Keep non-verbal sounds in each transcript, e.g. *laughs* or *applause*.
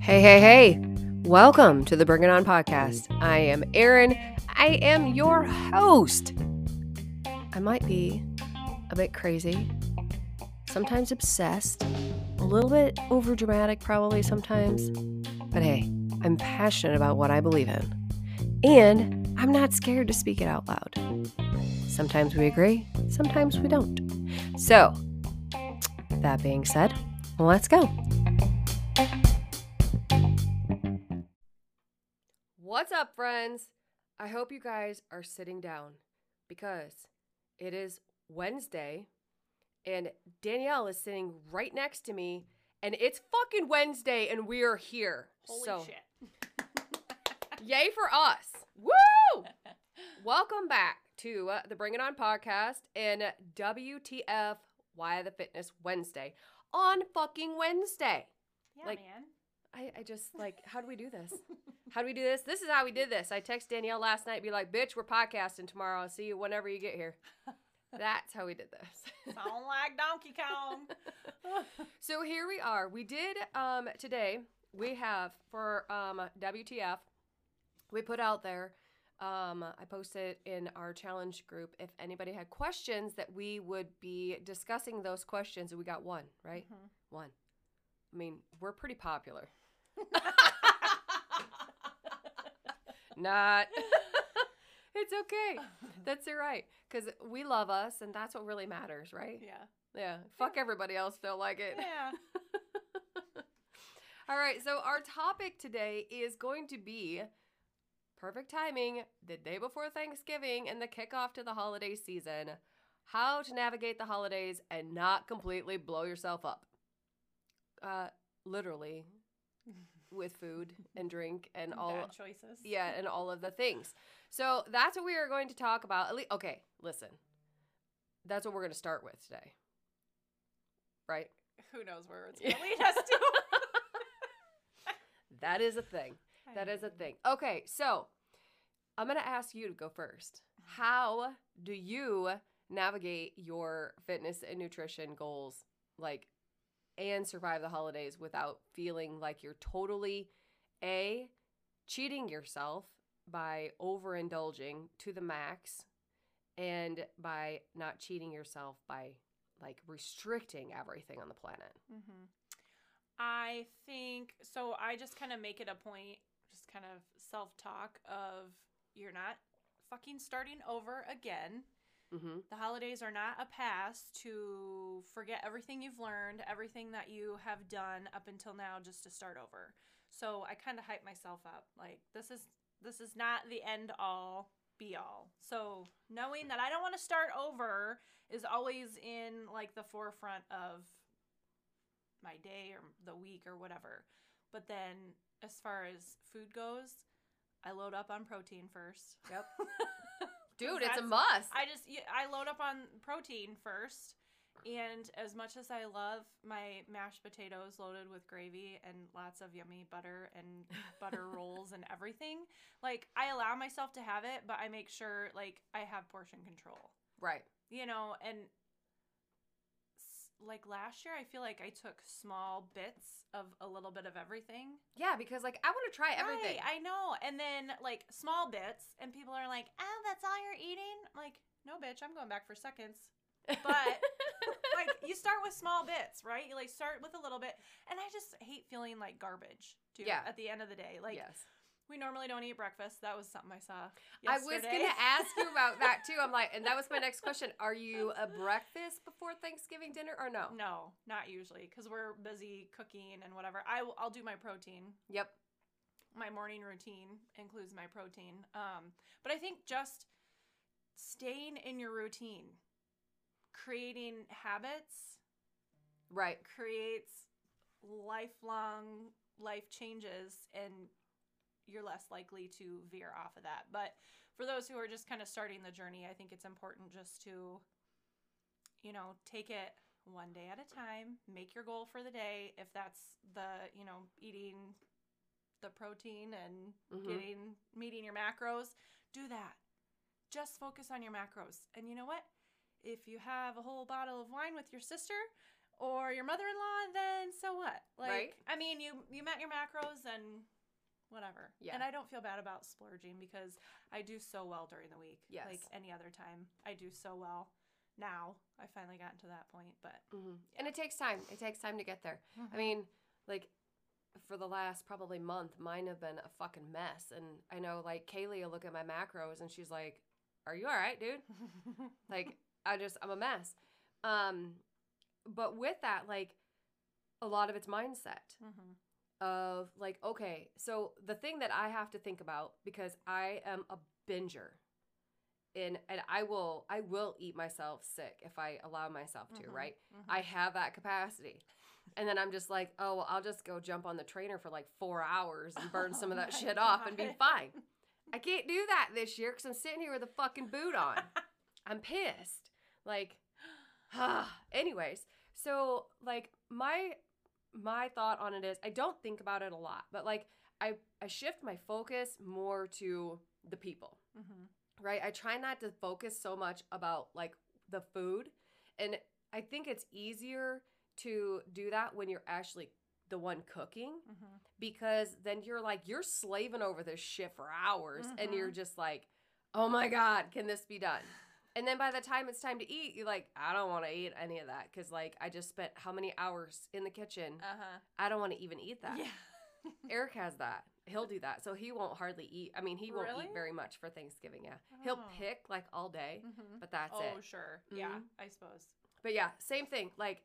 Hey, hey, hey. Welcome to the Bring It On podcast. I am Erin. I am your host. I might be a bit crazy, sometimes obsessed, a little bit over dramatic, probably sometimes. But hey, I'm passionate about what I believe in. And I'm not scared to speak it out loud. Sometimes we agree, sometimes we don't. So, that being said, let's go. What's up, friends? I hope you guys are sitting down because it is Wednesday and Danielle is sitting right next to me and it's fucking Wednesday and we are here. Holy so, shit. *laughs* yay for us. Woo! *laughs* Welcome back to uh, the Bring It On podcast and WTF Why the Fitness Wednesday on fucking Wednesday. Yeah, Like- man. I, I just like, how do we do this? How do we do this? This is how we did this. I text Danielle last night, be like, bitch, we're podcasting tomorrow. I'll see you whenever you get here. *laughs* That's how we did this. Sound like Donkey Kong. *laughs* *laughs* so here we are. We did um today, we have for um WTF, we put out there, um, I posted in our challenge group if anybody had questions that we would be discussing those questions. And we got one, right? Mhm. One. I mean, we're pretty popular. *laughs* Not. *laughs* it's okay. That's all right. Because we love us, and that's what really matters, right? yeah. Yeah. Fuck everybody else, feel like it. Yeah. *laughs* All right. So, our topic today is going to be perfect timing, the day before Thanksgiving, and the kickoff to the holiday season. How to navigate the holidays and not completely blow yourself up. Uh, literally, *laughs* with food and drink and all Bad choices. yeah, and all of the things. So that's what we are going to talk about. At least, okay, listen. That's what we're going to start with today. Right? Who knows where it's gonna *laughs* lead us to? That is a thing. That is a thing. Okay, so I'm going to ask you to go first. How do you navigate your fitness and nutrition goals like and survive the holidays without feeling like you're totally a cheating yourself by overindulging to the max and by not cheating yourself by like restricting everything on the planet. hmm I think so. I just kind of make it a point, kind of self talk of you're not fucking starting over again. Mhm. The holidays are not a pass to forget everything you've learned, everything that you have done up until now just to start over. So I kind of hype myself up. Like this is this is not the end all be all. So knowing that I don't want to start over is always in like the forefront of my day or the week or whatever. But then as far as food goes, I load up on protein first. Yep. *laughs* Dude, it's a must. I just I load up on protein first, and as much as I love my mashed potatoes loaded with gravy and lots of yummy butter and *laughs* butter rolls and everything, like I allow myself to have it, but I make sure like I have portion control. right. You know, and like last year, I feel like I took small bits of a little bit of everything. Yeah, because like I want to try everything. Right, I know. And then like small bits, and people are like, "Oh, that's all you're eating." I'm like, no, bitch, I'm going back for seconds. But *laughs* like, you start with small bits, right? You like start with a little bit, and I just hate feeling like garbage. Too, Yeah. At the end of the day, like yes. We normally don't eat breakfast. That was something I saw. I was gonna ask you about *laughs* that too. I'm like, and that was my next question. Are you a breakfast before Thanksgiving dinner or no? No, not usually, because we're busy cooking and whatever. I will, I'll do my protein. Yep. my morning routine includes my protein. Um, but I think just staying in your routine, creating habits, Right. creates lifelong life changes, and you're less likely to veer off of that. But for those who are just kind of starting the journey, I think it's important just to, you know, take it one day at a time, make your goal for the day. If that's the, you know, eating the protein and Mhm. getting meeting your macros, do that. Just focus on your macros. And you know what? If you have a whole bottle of wine with your sister or your mother-in-law, then so what? Like, Right. I mean, you you met your macros and whatever. Yeah. And I don't feel bad about splurging because I do so well during the week. Yes. Like any other time, I do so well. Now I finally gotten to that point, but hmm And it takes time. It takes time to get there. I mean, like for the last probably month, mine have been a fucking mess. And I know like Kaylee will look at my macros and she's like, Are you all right, dude? *laughs* like I just I'm a mess. Um but with that, like a lot of it's mindset Mhm. Of like, okay, so the thing that I have to think about because I am a binger and and I will I will eat myself sick if I allow myself to, Mhm. right? Mhm. I have that capacity. And then I'm just like, oh, well, I'll just go jump on the trainer for like four hours and burn some of Oh that *laughs* shit off and be fine. I can't do that this year because I'm sitting here with a fucking boot on. *laughs* I'm pissed. Like, *sighs* anyways, so like my my thought on it is I don't think about it a lot, but like I I shift my focus more to the people Mhm. right? I try not to focus so much about like the food. And I think it's easier to do that when you're actually the one cooking Mhm. because then you're like, you're slaving over this shit for hours and you're just like, oh my God, can this be done? And then by the time it's time to eat, you're like, I don't want to eat any of that because like I just spent how many hours in the kitchen? Uh-huh. I don't want to even eat that. Yeah. *laughs* Eric has that. He'll do that. So he won't hardly eat. I mean, he won't Really? eat very much for Thanksgiving. Yeah. He'll Oh. pick like all day, Mhm. but that's oh, it. Oh, sure. Yeah, Mhm. I suppose. But yeah, same thing. Like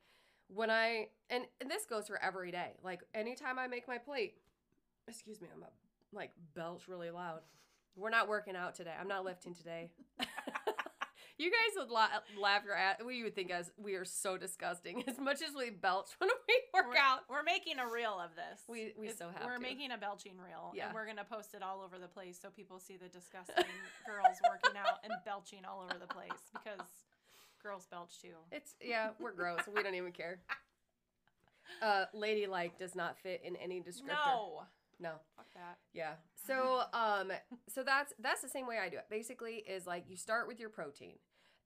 when I and, and this goes for every day. Like anytime I make my plate, excuse me, I'm a, like belch really loud. We're not working out today. I'm not lifting today. *laughs* *laughs* you guys would la- laugh your ass. We would think as we are so disgusting *laughs* as much as we belch *laughs* when we work we're, out. We're making a reel of this. We- we It's- so have We're to. making a belching reel, Yeah. and we're gonna post it all over the place so people see the disgusting *laughs* girls working out and belching all over the place because girls belch too. It's yeah, we're gross. we don't even care. Uh, ladylike does not fit in any descriptor. No, no. fuck that. Yeah. So um so that's that's the same way I do it. Basically is like you start with your protein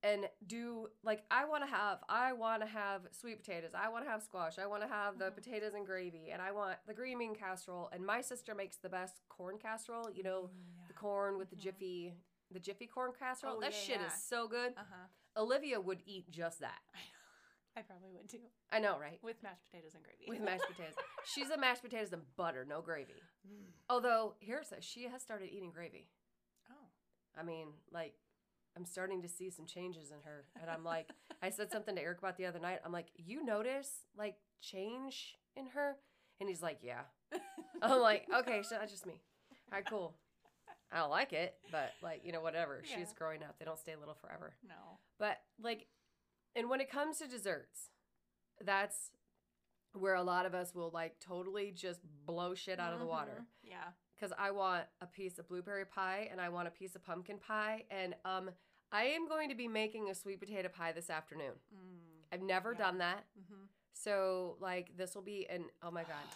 and do like I want to have I want to have sweet potatoes. I want to have squash. I want to have the Mhm. potatoes and gravy and I want the green bean casserole and my sister makes the best corn casserole, you know, the corn with the Mhm. jiffy the jiffy corn casserole. Oh, that yeah, shit yeah. is so good. Uh huh. Olivia would eat just that. *laughs* I probably would too I know, right? with mashed potatoes and gravy. With mashed potatoes. *laughs* She's a mashed potatoes and butter, no gravy. Mm. Although, here's a, she has started eating gravy. Oh. I mean, like, I'm starting to see some changes in her. And I'm like, I said something to Eric about the other night. I'm like, you notice, like, change in her? And he's like, yeah. I'm like, okay, so that's just me. All right, cool. I don't like it, but, like, you know, whatever. She's growing up. They don't stay little forever. No. But, like, and when it comes to desserts, that's where a lot of us will, like, totally just blow shit out of the water Mhm. Yeah. Because I want a piece of blueberry pie and I want a piece of pumpkin pie. And um, I am going to be making a sweet potato pie this afternoon. Mm. I've never Yeah. done that. Mm-hmm. So, like, this will be an oh my God. *gasps*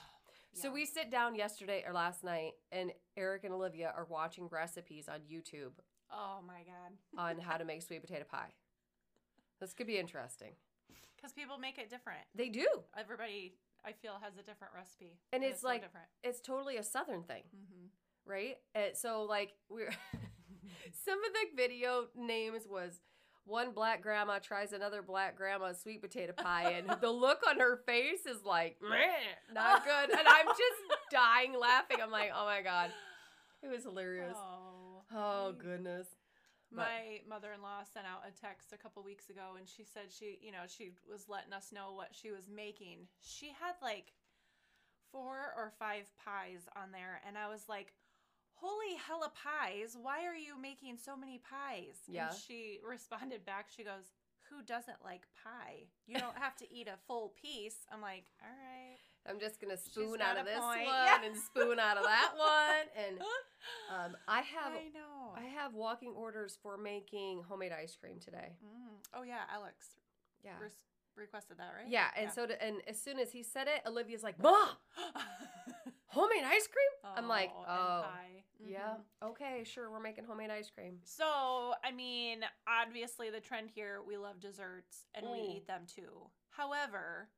So, Yeah. we sit down yesterday or last night, and Eric and Olivia are watching recipes on YouTube Oh my god. on how to *laughs* make sweet potato pie. This could be interesting. Because people make it different. They do. Everybody, I feel, has a different recipe. And it's so like- different. It's totally a southern thing, Mm-hmm. right? And so, like, we're. *laughs* Some of the video names was one black grandma tries another black grandma's sweet potato pie, and *laughs* the look on her face is like, "Meh, not *laughs* good. And I'm just dying laughing. I'm like, oh my god, it was hilarious. Oh, Oh goodness. My mother-in-law sent out a text a couple weeks ago, and she said she, you know, she was letting us know what she was making. She had like four or five pies on there, and I was like, "Holy hella pies! Why are you making so many pies?" Yeah. And she *laughs* responded back. She goes, "Who doesn't like pie? You don't have to eat a full piece." I'm like, "All right." I'm just gonna spoon out of this point. one Yeah. and spoon out of that one, and *laughs* um, I have I know. I have walking orders for making homemade ice cream today. Mm. Oh yeah, Alex Yeah. requested that, right? Yeah, and so to, and as soon as he said it, Olivia's like, "Mom, *laughs* homemade ice cream?" I'm like, "Oh, pie. Yeah. Okay, sure. We're making homemade ice cream. So, I mean, obviously the trend here, we love desserts and we Mm. eat them too. However,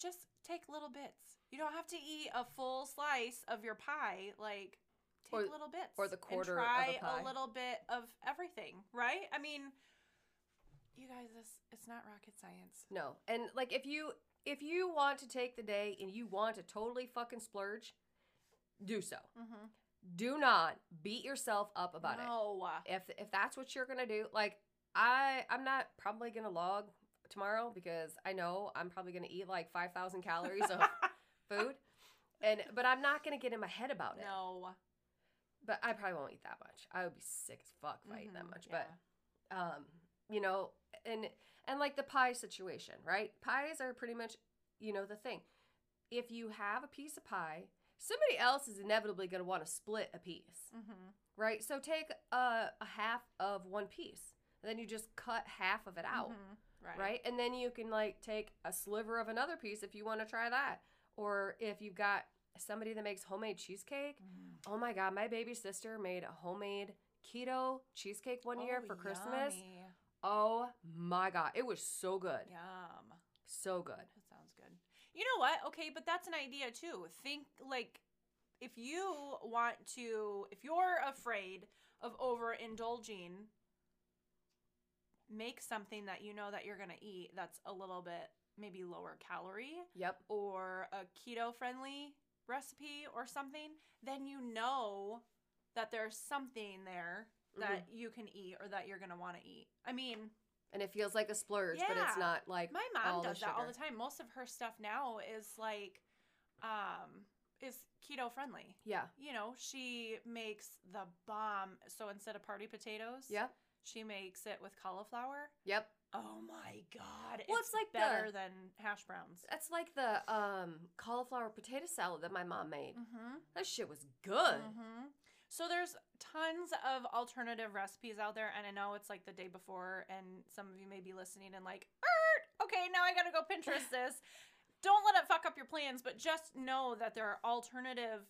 just take little bits. You don't have to eat a full slice of your pie. Like, take Or- little bits. or the and quarter of a try pie. little bit of everything, right? I mean, you guys, this it's not rocket science. No. And like if you if you want to take the day and you want to totally fucking splurge, do so. Mm-hmm. Do not beat yourself up about it. no. If if that's what you're gonna do, like I I'm not probably gonna log tomorrow because I know I'm probably gonna eat like five thousand calories of *laughs* food. And but I'm not gonna get in my head about it. no. But I probably won't eat that much. I would be sick as fuck if I ate that Mhm, much. yeah. But um, you know, and and like the pie situation, right? Pies are pretty much, you know, the thing. If you have a piece of pie, somebody else is inevitably going to want to split a piece, Mm-hmm. right? So take a, a half of one piece, and then you just cut half of it out, Right. right? And then you can like take a sliver of another piece if you want to try that, or if you've got somebody that makes homemade cheesecake. Mhm. Oh my god, my baby sister made a homemade keto cheesecake one year Oh, for Christmas. yummy. Oh my god, it was so good. Yum. So good. That sounds good. You know what? Okay, but that's an idea too. Think like if you want to, if you're afraid of overindulging, make something that you know that you're going to eat that's a little bit maybe lower calorie Yep. or a keto friendly recipe or something, then you know that there's something there that you can eat or that you're going to want to eat. I mean, And it feels like a splurge, but it's not like my mom does that all the time. Most of her stuff now is like um is keto friendly. Yeah. You know, she makes the bomb. So instead of party potatoes, Yep. She makes it with cauliflower. Yep. Oh my god. Well, it's, it's like the- better than hash browns. That's like the um cauliflower potato salad that my mom made. Mhm. That shit was good. Mhm. So there's tons of alternative recipes out there, and I know it's like the day before, and some of you may be listening and like, "Er, okay, now I gotta go Pinterest *laughs* this. Don't let it fuck up your plans, but just know that there are alternative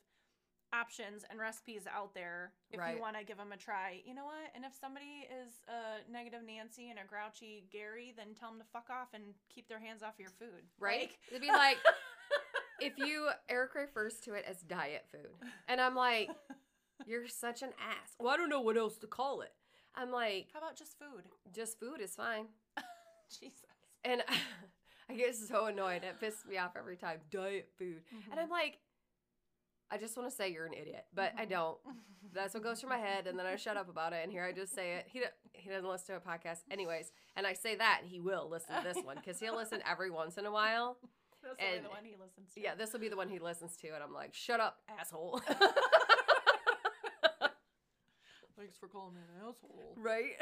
options and recipes out there if Right. you want to give them a try. You know what? And if somebody is a negative Nancy and a grouchy Gary, then tell them to fuck off and keep their hands off your food. Right? Like- It'd be like *laughs* if you Eric refers to it as diet food. And I'm like, you're such an ass. Well, I don't know what else to call it. I'm like, How about just food? just food is fine. *laughs* Jesus. And *laughs* I get so annoyed. It pisses me off every time. Diet food. And I'm mm-hmm. like, I just want to say you're an idiot, but I Mhm. don't. That's what goes through my head, and then I shut up about it. And here I just say it. He do- he doesn't listen to a podcast, anyways. And I say that, and he will listen to this one because he'll listen every once in a while. That's only and- the one he listens to. Yeah, this will be the one he listens to, and I'm like, shut up, asshole. *laughs* Thanks for calling me an asshole. right?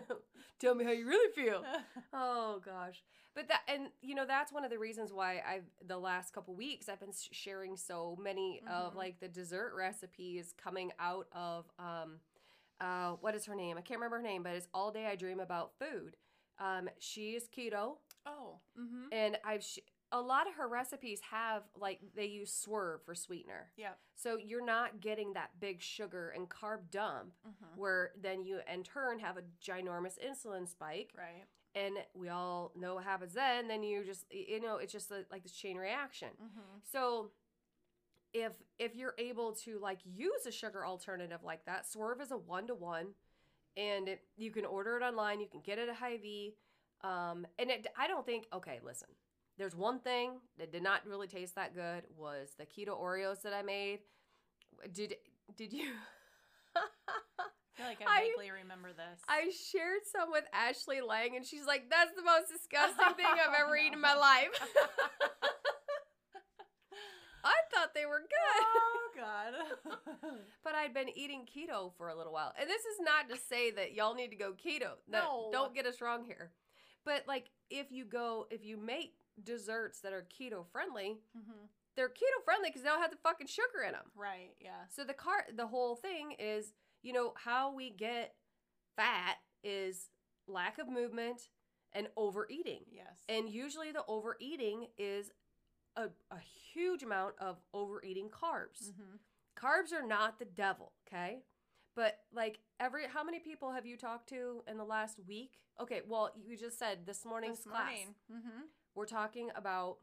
*laughs* Tell me how you really feel. *laughs* Oh gosh, but that and you know that's one of the reasons why I've the last couple weeks I've been sharing so many of Mhm. like the dessert recipes coming out of um, uh, what is her name? I can't remember her name, but it's all day I dream about food. Um, she is keto, oh. Mm-hmm. and I've sh- a lot of her recipes have like they use swerve for sweetener, Yeah. so you're not getting that big sugar and carb dump Mm-hmm. where then you in turn have a ginormous insulin spike Right. and we all know what happens then then you just you know it's just a, like this chain reaction Mm-hmm. so if if you're able to like use a sugar alternative like that swerve is a one-to-one and it, you can order it online you can get it at Hy-Vee um and it i don't think okay listen there's one thing that did not really taste that good was the keto oreos that i made did did you I feel like I I- vaguely remember this. I shared some with Ashley Lang, and she's like, "That's the most disgusting thing I've *laughs* ever eaten in my life." *laughs* *laughs* I thought they were good, oh God. but I'd been eating keto for a little while, and this is not to say that y'all need to go keto. No, No. don't get us wrong here. But like, if you go, if you make desserts that are keto friendly, mm-hmm. they're keto friendly because they don't have the fucking sugar in them. Right. Yeah. So the car, the whole thing is, you know, how we get fat is lack of movement and overeating. Yes. And usually the overeating is a, a huge amount of overeating carbs. mm-hmm. carbs are not the devil, okay? But like every how many people have you talked to in the last week? Okay, well, you just said this morning's This class. morning. Mm-hmm. We're talking about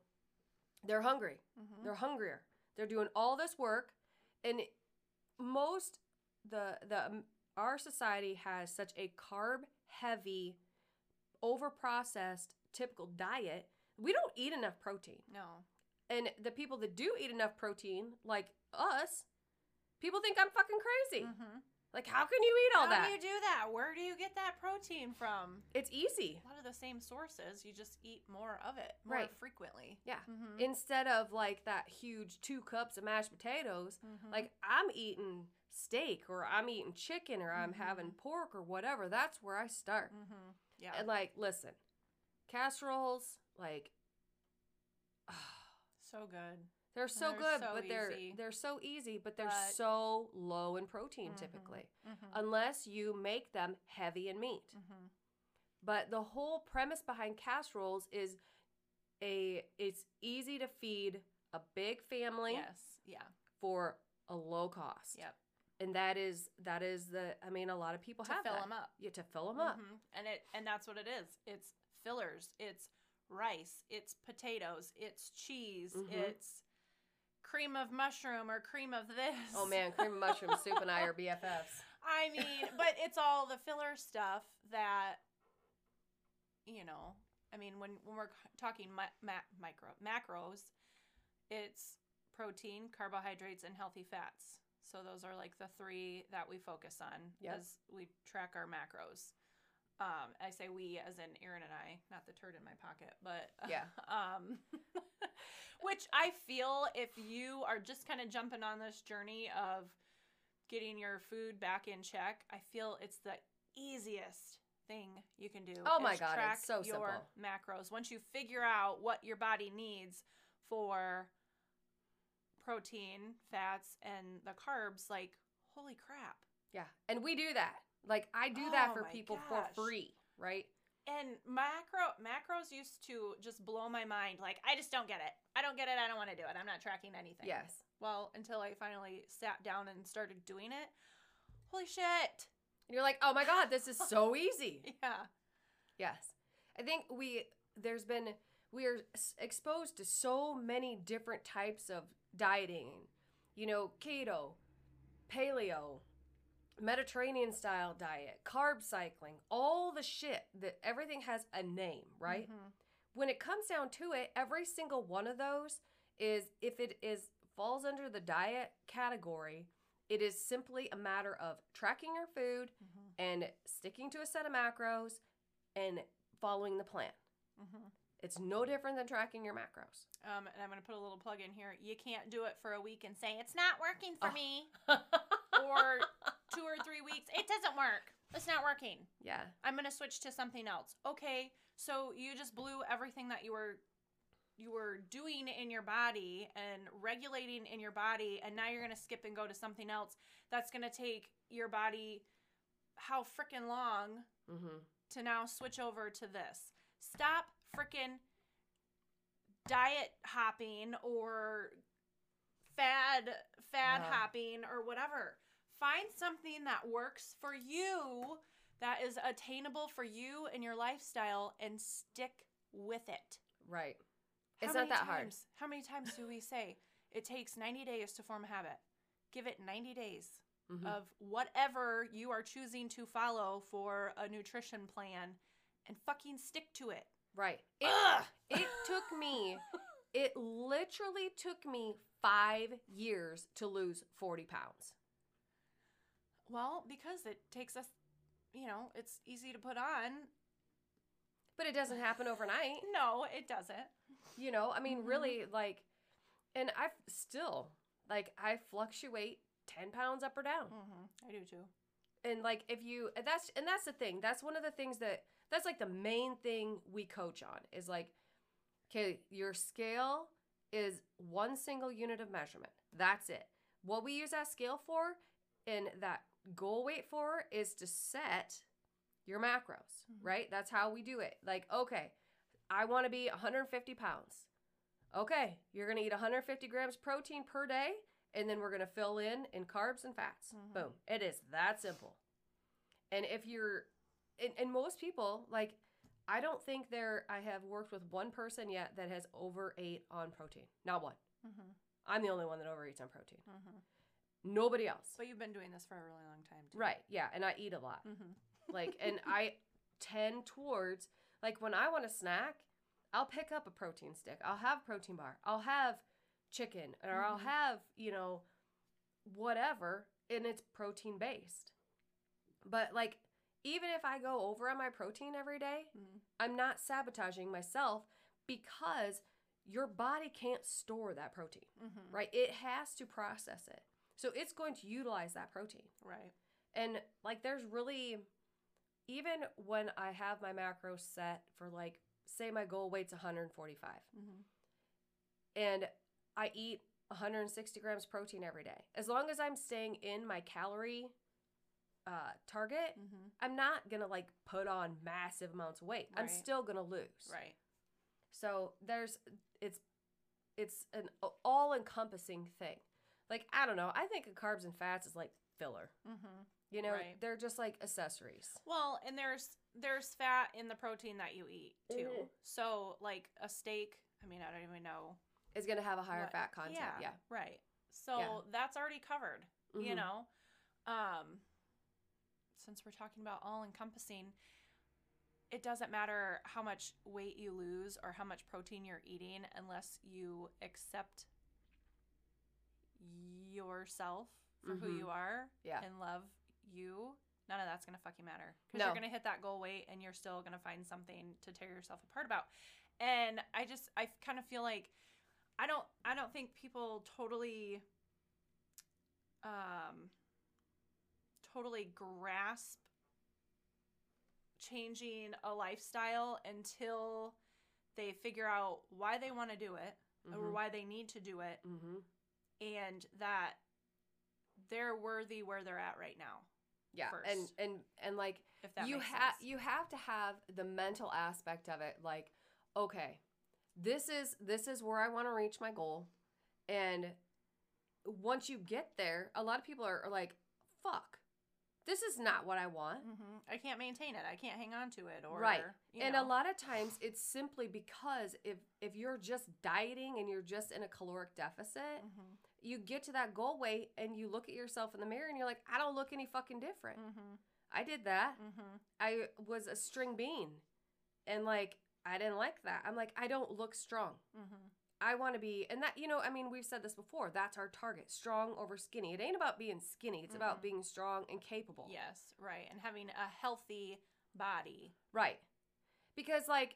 they're hungry. Mm-hmm. They're hungrier. They're doing all this work and most the the um, our society has such a carb heavy over processed typical diet. We don't eat enough protein. No. And the people that do eat enough protein like us, people think I'm fucking crazy. Mm-hmm. Like how can you eat all How that? How do you do that? Where do you get that protein from? it's easy. A lot of the same sources. You just eat more of it more Right. frequently. Yeah. Mm-hmm. Instead of like that huge two cups of mashed potatoes, Mhm. like I'm eating steak or I'm eating chicken or I'm Mhm. having pork or whatever. That's where I start. Mm-hmm. Yeah. And like, listen, casseroles, like, *sighs* so good. They're so They're good, so but they're easy. they're so easy, but they're But- so low in protein Mhm. typically, Mm-hmm. unless you make them heavy in meat. mm-hmm. But the whole premise behind casseroles is a it's easy to feed a big family Yes. Yeah. for a low cost. Yep. And that is that is the I mean a lot of people To have fill that. them up. Yeah, to fill them up. Mhm. And it and that's what it is. It's fillers. It's rice. It's potatoes. It's cheese. Mhm. It's cream of mushroom or cream of this. Oh man, cream of mushroom *laughs* soup and I are BFFs. I mean, but it's all the filler stuff that, you know, I mean, when, when we're talking mi- ma- micro macros, it's protein, carbohydrates, and healthy fats. So those are like the three that we focus on Yep. as we track our macros. Um, I say we as in Erin and I, not the turd in my pocket, but Yeah. *laughs* um, *laughs* which I feel if you are just kind of jumping on this journey of getting your food back in check, I feel it's the easiest thing you can do. Oh my God, it's track so your simple. macros. Once you figure out what your body needs for protein, fats, and the carbs, like holy crap. Yeah. And we do that. Like I do that Oh for people gosh. for free, right? And macro macros used to just blow my mind. Like I just don't get it. I don't get it. I don't want to do it. I'm not tracking anything. Yes. Well, until I finally sat down and started doing it. Holy shit. And you're like, "Oh my god, this is so *laughs* easy." Yeah. Yes. I think we there's been we are exposed to so many different types of dieting. You know, keto, paleo, Mediterranean style diet, carb cycling, all the shit that everything has a name, right? Mhm. When it comes down to it, every single one of those is if it is falls under the diet category, it is simply a matter of tracking your food Mhm. and sticking to a set of macros and following the plan. Mhm. It's no different than tracking your macros. Um, and I'm going to put a little plug in here. You can't do it for a week and say, it's not working for Oh. me. *laughs* or two or three weeks. It doesn't work. It's not working. yeah. I'm to switch to something else. Okay. So you just blew everything that you were you were doing in your body and regulating in your body and now you're going to skip and go to something else that's going to take your body how freaking long Mm-hmm. to now switch over to this. Stop freaking diet hopping or fad fad Uh-huh. hopping or whatever. Find something that works for you that is attainable for you and your lifestyle and stick with it. Right. How It's not that hard. How many times do we say *laughs* it takes 90 days to form a habit? Give it 90 days Mhm. of whatever you are choosing to follow for a nutrition plan and fucking stick to it. Right. It, it took me, *laughs* it literally took me five years to lose 40 pounds. Well, because it takes us, you know, it's easy to put on. But it doesn't happen overnight. *sighs* No, it doesn't. You know, I mean, Mhm. really, like, and I still, like, I fluctuate 10 pounds up or down. Mm-hmm. I do too. and like if you and that's and that's the thing that's one of the things that that's like the main thing we coach on is like okay your scale is one single unit of measurement that's it what we use that scale for and that goal weight for is to set your macros Mhm. right that's how we do it like okay i want to be 150 pounds okay you're gonna eat 150 grams protein per day and then we're going to fill in in carbs and fats. Mhm. Boom. It is that simple. And if you're, and, and most people, like, I don't think there, I have worked with one person yet that has overate on protein. Not one. Mm-hmm. I'm the only one that overeats on protein. Mm-hmm. Nobody else. But you've been doing this for a really long time, too. Right. Yeah. And I eat a lot. Mm-hmm. *laughs* Like, and I tend towards, like, when I want a snack, I'll pick up a protein stick. I'll have a protein bar. I'll have chicken or I'll Mhm. have, you know, whatever, and it's protein based. But, like, even if I go over on my protein every day, Mm-hmm. I'm not sabotaging myself because your body can't store that protein, Mm-hmm. right? It has to process it. So it's going to utilize that protein. Right. And like there's really even when I have my macros set for like say my goal weight's 145 Mm-hmm. and I eat 160 grams protein every day. As long as I'm staying in my calorie uh, target, Mm-hmm. I'm not gonna like put on massive amounts of weight. I'm still gonna lose. Right. So there's it's it's an all encompassing thing. Like I don't know. I think of carbs and fats is like filler. Mm-hmm. You know, Right. they're just like accessories. Well, and there's there's fat in the protein that you eat too. Mhm. So like a steak, I mean, I don't even know. Is gonna have a higher what- fat content. Yeah. Yeah. Right. So Yeah. that's already covered. You Mhm. know, um, since we're talking about all encompassing, it doesn't matter how much weight you lose or how much protein you're eating unless you accept yourself for who Mhm. you are Yeah. and love you. None of that's gonna fucking matter because No. you're gonna hit that goal weight and you're still gonna find something to tear yourself apart about. And I just I kind of feel like I don't I don't think people totally um totally grasp changing a lifestyle until they figure out why they want to do it or Mhm. why they need to do it Mm-hmm. And that they're worthy where they're at right now Yeah. first. And and and like if that you have you have to have the mental aspect of it. Like, okay, this is this is where I want to reach my goal, and once you get there, a lot of people are, are like, "Fuck, this is not what I want." hmm i can't maintain it i can't hang on to it or Right. and know. a lot of times it's simply because if if you're just dieting and you're just in a caloric deficit, Mhm. You get to that goal weight and you look at yourself in the mirror and you're like, I don't look any fucking different. Mhm. I did that. Mhm. I was a string bean. And like I didn't like that. I'm like I don't look strong. Mhm. I want to be and that you know, I mean, we've said this before. That's our target. Strong over skinny. It ain't about being skinny. It's about Mhm. being strong and capable. yes right and having a healthy body Right. Because like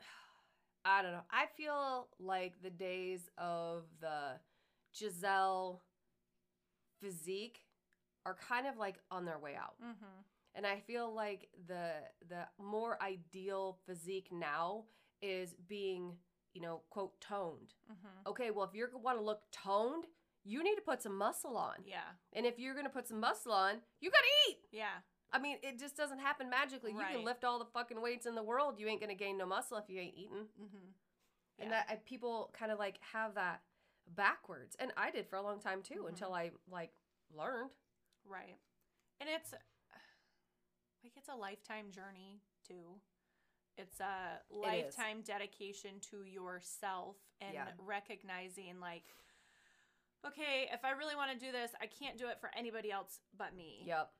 *sighs* I don't know. I feel like the days of the Giselle physique are kind of like on their way out. mm-hmm. And I feel like the the more ideal physique now is being, you know, quote toned. Mm-hmm. Okay, well if you're want to look toned, you need to put some muscle on. yeah And if you're going to put some muscle on, you got to eat. yeah I mean, it just doesn't happen magically. You can lift all the fucking weights in the world, you ain't gonna gain no muscle if you ain't eating. mm-hmm. And that and people kind of like have that backwards, and I did for a long time too Mhm. until I like learned. right and it's *sighs* like it's a lifetime journey too it's a lifetime dedication to yourself and Yeah. recognizing like okay if i really want to do this i can't do it for anybody else but me Yep.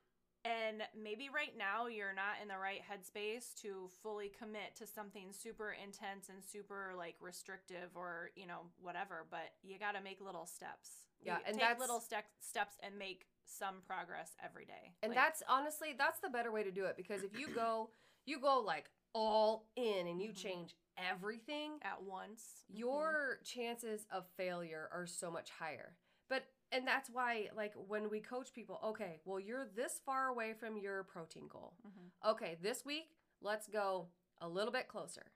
And maybe right now you're not in the right headspace to fully commit to something super intense and super like restrictive or, you know, whatever, but you got to make little steps. Yeah, You and take little ste- steps and make some progress every day. And Like, that's honestly that's the better way to do it because if you go you go like all in and you Mhm. change everything, at once. Mhm. your chances of failure are so much higher. And that's why like when we coach people, okay, well you're this far away from your protein goal. Mhm. Okay, this week let's go a little bit closer.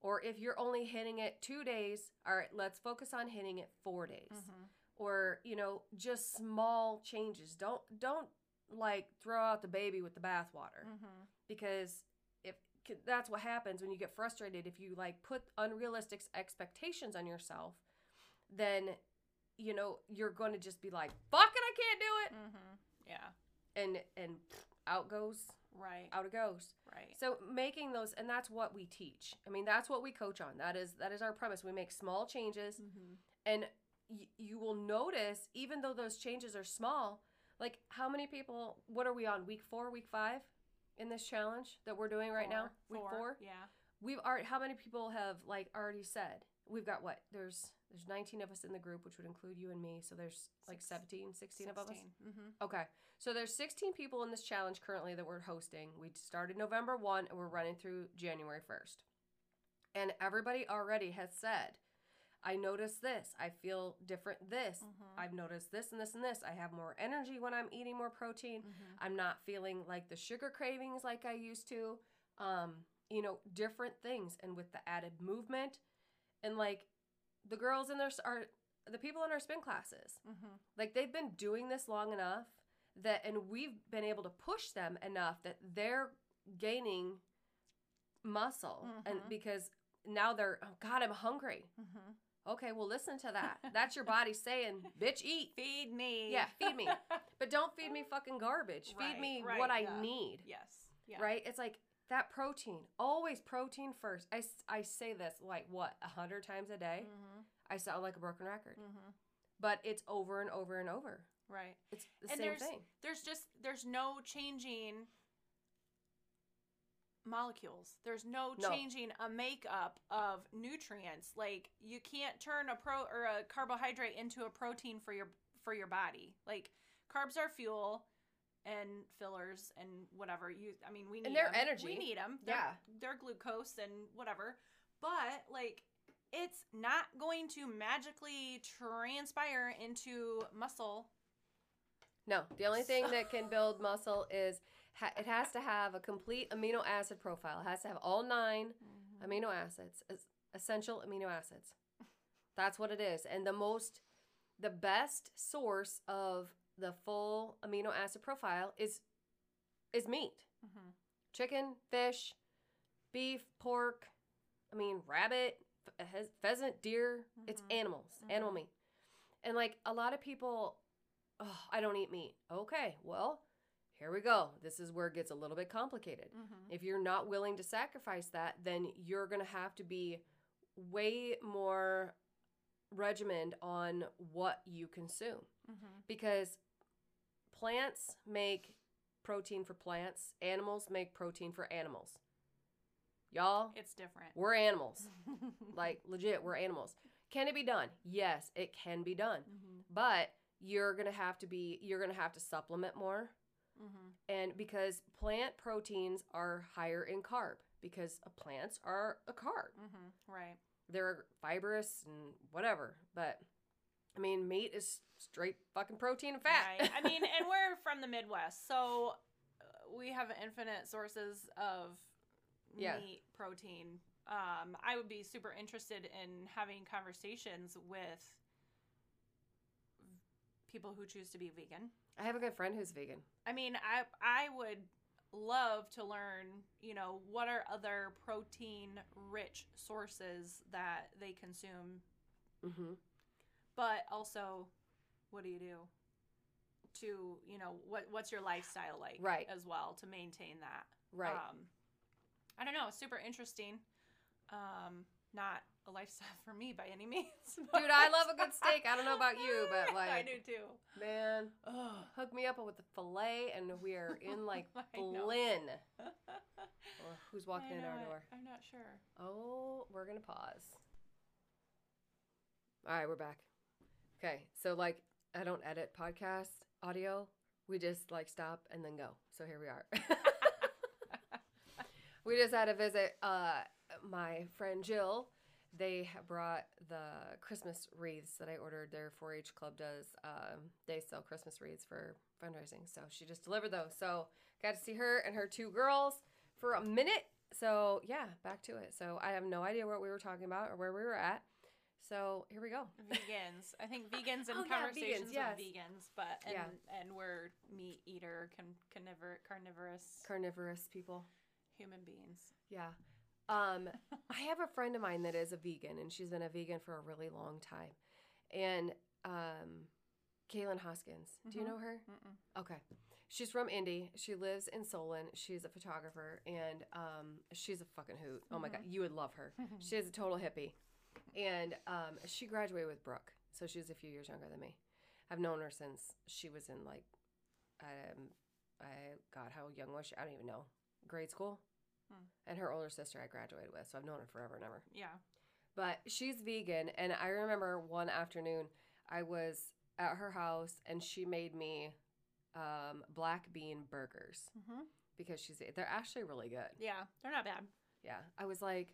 Or if you're only hitting it 2 days, all right, let's focus on hitting it 4 days. Mhm. Or, you know, just small changes. Don't don't like throw out the baby with the bathwater Mhm. because if that's what happens when you get frustrated if you like put unrealistic expectations on yourself then you know, you're going to just be like, fuck it, I can't do it. Mm-hmm. Yeah. And, and out goes, Right. out it goes. Right. So making those, and that's what we teach. I mean, that's what we coach on. That is, that is our premise. We make small changes Mm-hmm. and y- you will notice, even though those changes are small, like how many people, what are we on, week four, week five in this challenge that we're doing right now? Week four? Yeah. We've already, how many people have like already said? We've got what? There's, there's 19 of us in the group, which would include you and me. So there's like Six- 17, 16 of us. Mm-hmm. Okay. So there's 16 people in this challenge currently that we're hosting. We started November 1 and we're running through January 1st. And everybody already has said, I notice this. I feel different this. Mhm. I've noticed this and this and this. I have more energy when I'm eating more protein. Mm-hmm. I'm not feeling like the sugar cravings like I used to. Um, you know, different things. And with the added movement and like the girls in their are the people in our spin classes Mm-hmm. like they've been doing this long enough that and we've been able to push them enough that they're gaining muscle and Mhm. because now they're oh god i'm hungry Mm-hmm. okay well listen to that *laughs* that's your body saying bitch eat Feed me. Yeah, feed me. *laughs* but don't feed me fucking garbage feed Right, Mm-hmm. me right, what i need yes. Yeah. right it's like that protein always protein first I, I say this like what a hundred times a day Mm-hmm. i sound like a broken record Mm-hmm. but it's over and over and over Right. it's the And same there's- thing There's just there's no changing molecules. There's no, No. changing a makeup of nutrients. Like you can't turn a pro or a carbohydrate into a protein for your for your body. Like carbs are fuel and fillers and whatever you I mean we need And they're 'em. energy. We need them. They're, Yeah. They're glucose and whatever. But like it's not going to magically transpire into muscle No, the only thing that can *laughs* build muscle is ha- it has to have a complete amino acid profile. It has to have all 9 mm-hmm. amino acids, essential amino acids. That's what it is. And the most, the best source of the full amino acid profile is is meat. Mhm. Chicken, fish, beef, pork, I mean, rabbit, f- pheasant, deer. It's Mhm. animals, animal Mhm. meat. And like a lot of people, oh, I don't eat meat. Okay, well, here we go. This is where it gets a little bit complicated. Mhm. If you're not willing to sacrifice that, then you're going to have to be way more regimented on what you consume Mhm. because plants make protein for plants, animals make protein for animals. Y'all, It's different. we're animals. *laughs* like legit, we're animals. Can it be done? Yes, it can be done. Mhm. But you're going to have to be you're going to have to supplement more Mhm. and because plant proteins are higher in carb because plants are a carb. Mhm. Right. They're fibrous and whatever, but I mean meat is straight fucking protein and fat. Right. I mean, and we're *laughs* from the Midwest, so uh, we have infinite sources of Yeah. meat, protein. Um, I would be super interested in having conversations with people who choose to be vegan. I have a good friend who's vegan. I mean, I I would love to learn, you know, what are other protein rich sources that they consume, Mhm. But also what do you do to, you know, what what's your lifestyle like Right. as well to maintain that. Right. Um I don't know, super interesting. Um not a lifestyle *laughs* for me by any means. *laughs* Dude, I love a good steak. I don't know about you, but *laughs* like I do too. man, Ugh. hook me up with the fillet and we are in like. Flynn. Or who's walking in our door? I'm not sure. Oh, we're gonna pause. All right, we're back. Okay, so like I don't edit podcast audio. We just like stop and then go. So here we are. *laughs* we just had to visit uh, my friend Jill. They brought the Christmas wreaths that I ordered. Their 4-H club does. Um, they sell Christmas wreaths for fundraising. So she just delivered those. So got to see her and her two girls for a minute. So yeah, back to it. So I have no idea what we were talking about or where we were at. So here we go. vegans. I think vegans and *laughs* Oh, yeah, conversations vegans, yes. with vegans, but and Yeah. and we're meat eater, con- carnivor- carnivorous Carnivorous people. human beings. Yeah. Um, I have a friend of mine that is a vegan, and she's been a vegan for a really long time. And um, Kaylin Hoskins. Do you Mhm. know her? Mm-mm. Okay. She's from Indy. She lives in Solon. She's a photographer and um, she's a fucking hoot. Oh my God. You would love her. *laughs* She is a total hippie. And um, she graduated with Brooke. So she's a few years younger than me. I've known her since she was in like, um, I, God, how young was she? I don't even know. Grade school. Hmm. And her older sister I graduated with. So I've known her forever and ever. Yeah. But she's vegan. And I remember one afternoon I was at her house and she made me um, black bean burgers Mm-hmm. because she's they're actually really good. Yeah, they're not bad. Yeah. I was like,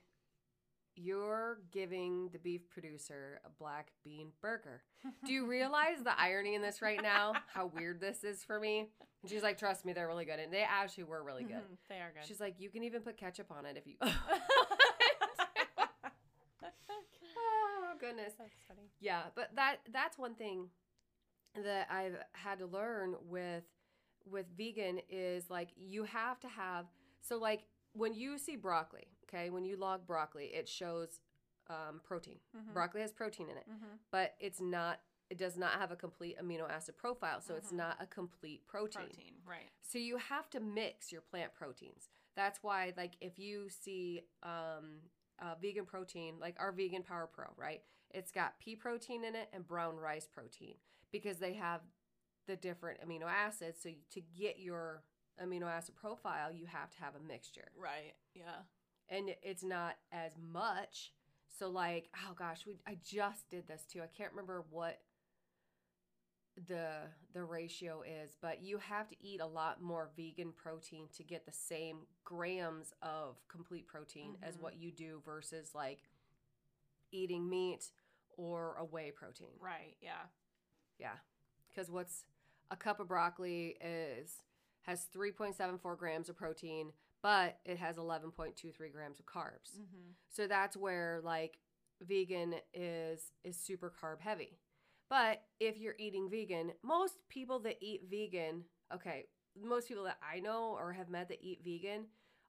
you're giving the beef producer a black bean burger. Do you realize the irony in this right now? How weird this is for me? And she's like, trust me, they're really good. And they actually were really good. Mhm, They are good. She's like, you can even put ketchup on it if you. *laughs* oh, goodness. That's funny. Yeah, but that that's one thing that I've had to learn with with vegan is like you have to have so like when you see broccoli, okay, when you log broccoli, it shows um, protein. Mhm. Broccoli has protein in it, Mhm. but it's not. It does not have a complete amino acid profile, so it's Mhm. not a complete protein. Protein, right? So you have to mix your plant proteins. That's why, like, if you see um, uh, vegan protein, like our Vegan Power Pro, right? It's got pea protein in it and brown rice protein because they have the different amino acids. So to get your amino acid profile, you have to have a mixture, Right. Yeah. And it's not as much. So like, oh gosh, we I just did this too. I can't remember what the the ratio is, but you have to eat a lot more vegan protein to get the same grams of complete protein as Mhm. what you do versus like eating meat or a whey protein. Right. Yeah. Yeah. Cuz what's a cup of broccoli is has 3.74 grams of protein, but it has 11.23 grams of carbs. Mm-hmm. So that's where like vegan is is super carb heavy. But if you're eating vegan, most people that eat vegan, okay, most people that I know or have met that eat vegan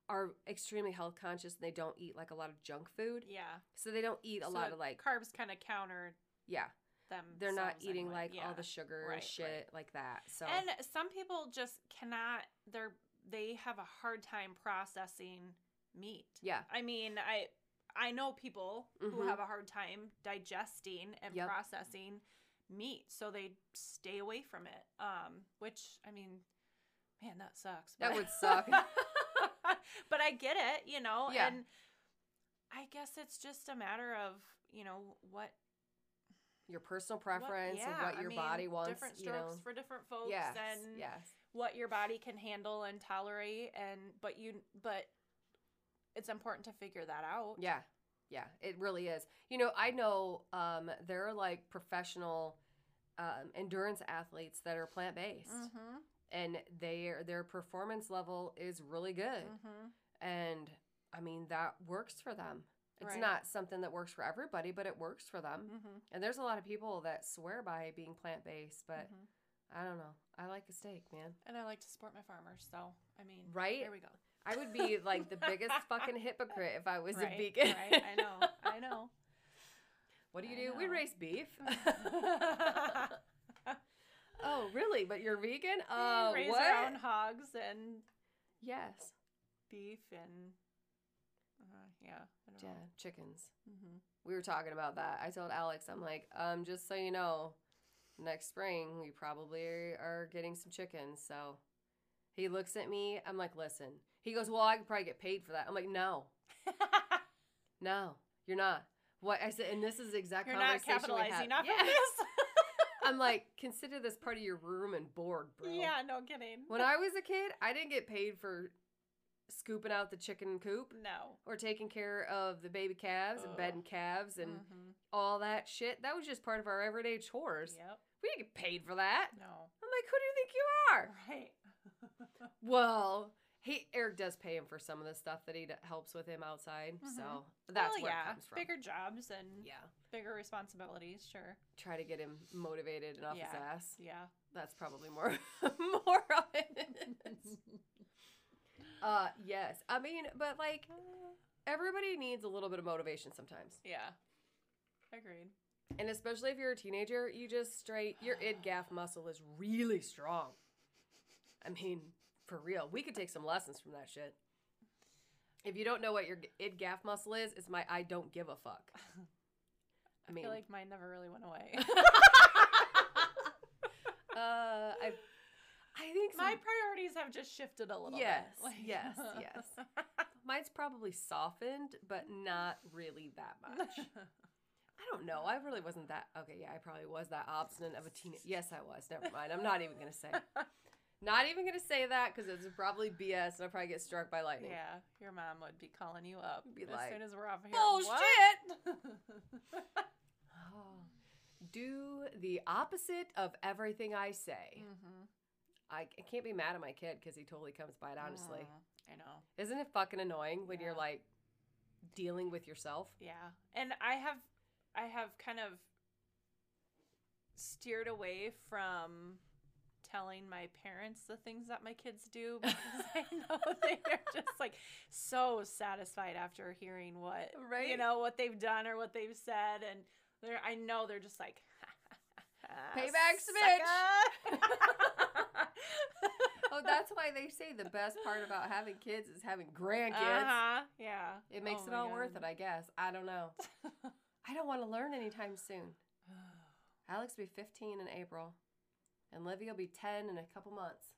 are extremely health conscious and they don't eat like a lot of junk food. Yeah. So they don't eat a So lot of like carbs kind of counter yeah, them. they're not eating like all the sugar. sugar Right, and shit right. like that. So And some people just cannot. They're they have a hard time processing meat. yeah, I mean, I I know people who Mhm. have a hard time digesting and Yep. processing meat, so they stay away from it. Um, which I mean, man, that sucks. that but- would suck. *laughs* but I get it, you know, Yeah. and I guess it's just a matter of you know what Your personal what- preference and yeah, what I your mean, body wants, Different you strokes know. for different folks, Yes, and yes. What your body can handle and tolerate and but you but it's important to figure that out Yeah. Yeah, it really is. You know, I know um, there are like professional um, endurance athletes that are plant based, mm-hmm, and their their performance level is really good. mm-hmm. And I mean, that works for them. It's Right. not something that works for everybody, but it works for them. Mm-hmm. And there's a lot of people that swear by being plant based, but Mm-hmm. I don't know. I like a steak, man. and i like to support my farmers so i mean Right? there we go I would be like the biggest *laughs* fucking hypocrite if I was right, a vegan. right i know i know *laughs* What do you I do? We raise beef. *laughs* oh, really? But you're vegan? Uh, raise what? our own hogs and Yes. beef and uh, yeah Yeah, know. chickens. Mm-hmm. We were talking about that. I told Alex, I'm like, um, just so you know, next spring we probably are getting some chickens. So he looks at me. I'm like, listen. He goes, well, I could probably get paid for that. I'm like, no, *laughs* no, you're not. What I said, and this is the exact you're not conversation we had. capitalizing off yeah. of this *laughs* I'm like, *laughs* consider this part of your room and board, bro. yeah no kidding When I was a kid, I didn't get paid for scooping out the chicken coop no or taking care of the baby calves and bedding calves and Mhm. all that shit. That was just part of our everyday chores. yep We didn't get paid for that. no I'm like, who do you think you are? right *laughs* Well, he Eric does pay him for some of the stuff that he d- helps with him outside. Mhm. So that's well, where yeah, it comes from. bigger jobs and yeah. bigger responsibilities. Sure. Try to get him motivated and off his ass. Yeah. That's probably more *laughs* more of it. *laughs* uh yes. I mean, but like everybody needs a little bit of motivation sometimes. yeah. Agreed. And especially if you're a teenager, you just straight your id gaff muscle is really strong. I mean, for real. We could take some lessons from that shit. If you don't know what your id gaff muscle is, it's my I don't give a fuck. *laughs* I, feel like mine never really went away. *laughs* *laughs* uh, I, I think my some- priorities have just shifted a little Yes, bit. Like- yes, yes. mine's probably softened, but not really that much. I don't know. I really wasn't that. Okay, yeah, I probably was that obstinate of a teenager. Yes, I was. Never mind. I'm not even gonna say. *laughs* Not even gonna say that because it's probably BS, and I'll probably get struck by lightning. yeah, your mom would be calling you up Be as like, soon as we're off here. Bullshit! *laughs* Oh. Do the opposite of everything I say. Mhm. I, I can't be mad at my kid because he totally comes by it honestly. Mm, I know. Isn't it fucking annoying when you're like dealing with yourself? Yeah. And I have I have kind of steered away from telling my parents the things that my kids do *laughs* because I know they're just like so satisfied after hearing what Right. you know what they've done or what they've said and they're I know they're just like *laughs* Payback, sucker." *laughs* oh, that's why they say the best part about having kids is having grandkids. Uh-huh. Yeah. It makes Oh it all worth it, I guess. I don't know. I don't want to learn anytime soon. *sighs* Alex will be 15 in April, and Livy will be 10 in a couple months.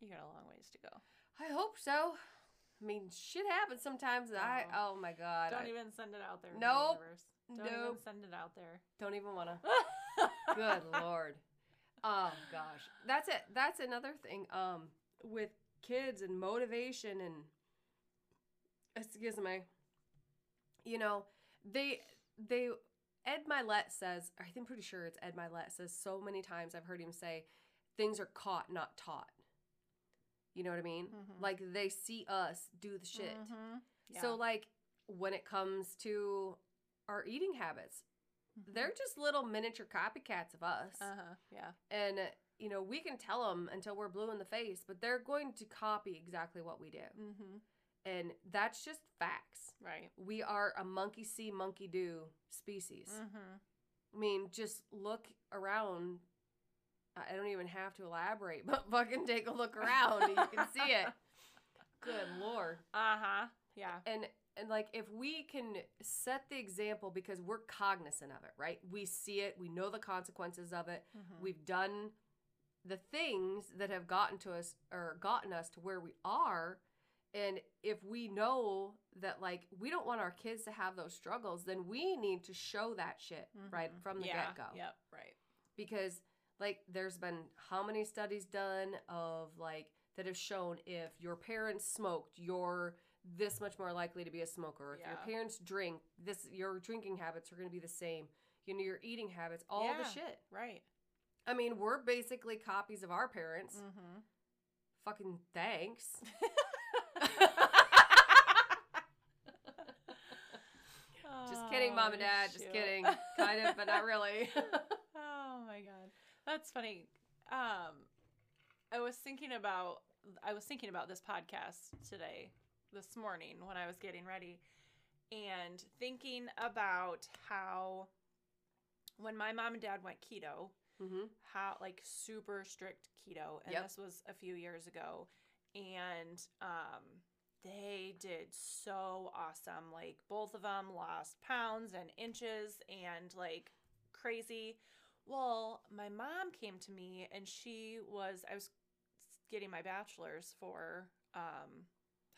you got a long ways to go. I hope so. I mean, shit happens sometimes. I, oh my God. Don't I even send it out there. in Nope. The. Don't even send it out there. don't even want to. *laughs* Good Lord. Oh gosh. That's it. That's another thing. Um, with kids and motivation and excuse me. You know, they they Ed Mylett says, I think I'm pretty sure it's Ed Mylett says so many times I've heard him say, things are caught, not taught. You know what I mean? Mhm. Like they see us do the shit. Mhm. So like when it comes to our eating habits, Mhm. they're just little miniature copycats of us. Uh huh. Yeah. And, you know, we can tell them until we're blue in the face, but they're going to copy exactly what we do. Mm-hmm. And that's just facts. Right. We are a monkey see, monkey do species. Mm-hmm. I mean, just look around. I don't even have to elaborate, *laughs* but fucking take a look around and you can see it. *laughs* Good lord. Uh huh. Yeah. and and like if we can set the example because we're cognizant of it right we see it we know the consequences of it Mhm. we've done the things that have gotten to us or gotten us to where we are and if we know that like we don't want our kids to have those struggles then we need to show that shit right Mhm. from the yeah. get-go Yep. Right. because like there's been how many studies done of like that have shown if your parents smoked you're this much more likely to be a smoker if your parents drink this your drinking habits are going to be the same you know your eating habits all the shit Right. i mean we're basically copies of our parents Mm-hmm. fucking thanks *laughs* just kidding mom and dad just kidding. *laughs* Kind of but not really. *laughs* Oh my god. That's funny. Um i was thinking about i was thinking about this podcast today this morning when i was getting ready and thinking about how when my mom and dad went keto hmm how like super strict keto and Yep. this was a few years ago and um they did so awesome. Like both of them lost pounds and inches and like crazy. Well my mom came to me and she was i was getting my bachelor's for um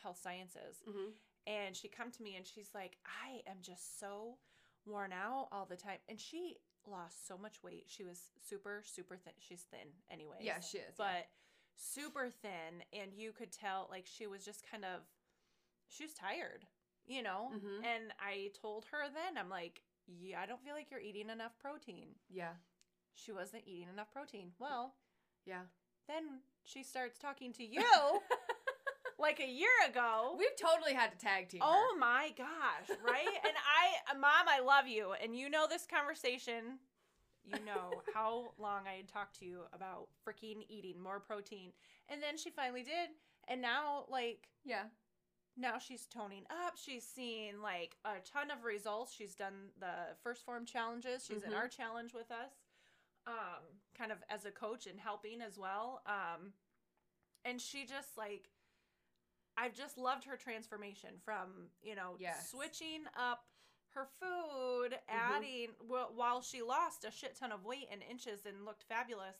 health sciences. Hmm and she come to me and she's like i am just so worn out all the time. And she lost so much weight. She was super super thin. She's thin anyway. yeah she is yeah. Super thin and you could tell like she was just kind of she was tired you know Mhm. and i told her then i'm like yeah i don't feel like you're eating enough protein yeah she wasn't eating enough protein well yeah then she starts talking to you *laughs* like a year ago we've totally had to tag team her. Oh my gosh, right? and I, mom, I love you. And you know this conversation. You know how long I had talked to you about freaking eating more protein. And then she finally did. And now, like, yeah now she's toning up. She's seen like a ton of results. She's done the 1st Phorm challenges. She's in Mhm. our challenge with us, um, kind of as a coach and helping as well. Um, and she just like, I've just loved her transformation from you know Yes. switching up her food, adding wh- while she lost a shit ton of weight and inches and looked fabulous.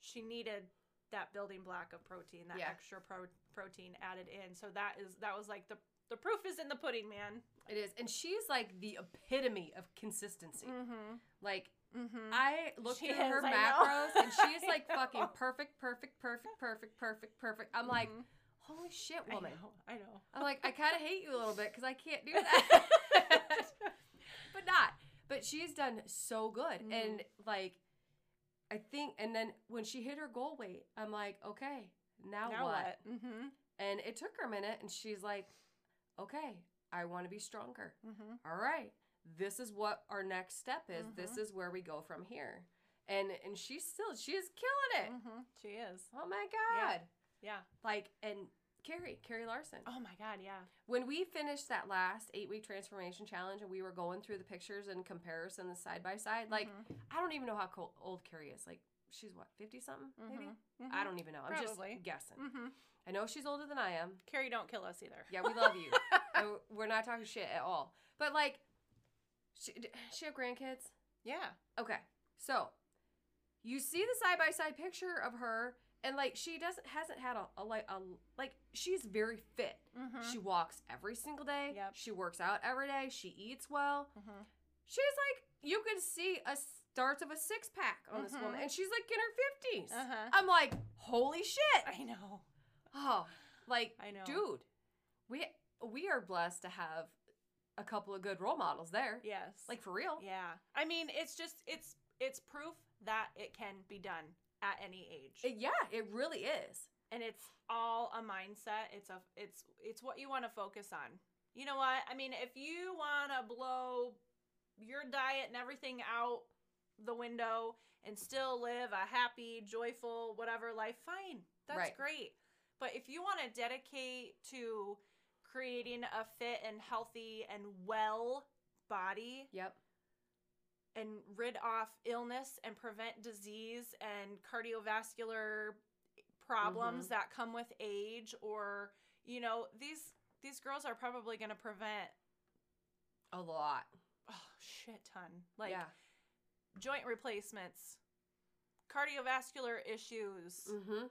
She needed that building block of protein, that Yeah. extra pro- protein added in. So that is that was like the the proof is in the pudding, man. It is. And she's like the epitome of consistency. Mm-hmm. Like, Mm-hmm. I look She through her I know. macros and she's like *laughs* fucking perfect, perfect, perfect, perfect, perfect, perfect. I'm like, Mhm. holy shit, I woman. know, I know. I'm like, I kind of hate you a little bit because I can't do *laughs* that. *laughs* but not. But she's done so good. Mhm. And like, I think, and then when she hit her goal weight, I'm like, okay, now, now what? what? Mm-hmm. And it took her a minute, and she's like, okay, I want to be stronger. Mm-hmm. All right, this is what our next step is. This is where we go from here. And and she's still she's killing it. Mm-hmm. She is. Oh my Yeah. god! Yeah. Like and Carrie, Carrie Larson. Oh my God. Yeah. When we finished that last eight week transformation challenge and we were going through the pictures and comparison the side by side, like Mhm. I don't even know how co- old Carrie is. Like she's what fifty something maybe. Mhm. I don't even know. I'm Probably. just guessing. Mm-hmm. I know she's older than I am. Carrie, don't kill us either. Yeah, we love you. *laughs* we're not talking shit at all. But like, she, she have grandkids. yeah. Okay, so you see the side by side picture of her, and like she doesn't hasn't had a, a like a like she's very fit. Mm-hmm. She walks every single day. Yep. She works out every day. She eats well. mm-hmm. She's like you can see a starts of a six pack on this woman, Mhm. and she's like in her 50s Uh-huh. I'm like, holy shit! I know. Oh, like, I know. dude, we we are blessed to have a couple of good role models there. Yes. Like for real. Yeah. I mean, it's just it's it's proof that it can be done at any age. Yeah, it really is. and it's all a mindset. It's a it's it's what you want to focus on. You know what? I mean, if you want to blow your diet and everything out the window and still live a happy, joyful, whatever life, fine. That's Right. great. But if you want to dedicate to creating a fit and healthy and well body Yep. And rid off illness and prevent disease and cardiovascular problems Mhm. that come with age or you know these these girls are probably going to prevent A lot. oh shit ton like yeah. joint replacements cardiovascular issues Mm-hmm.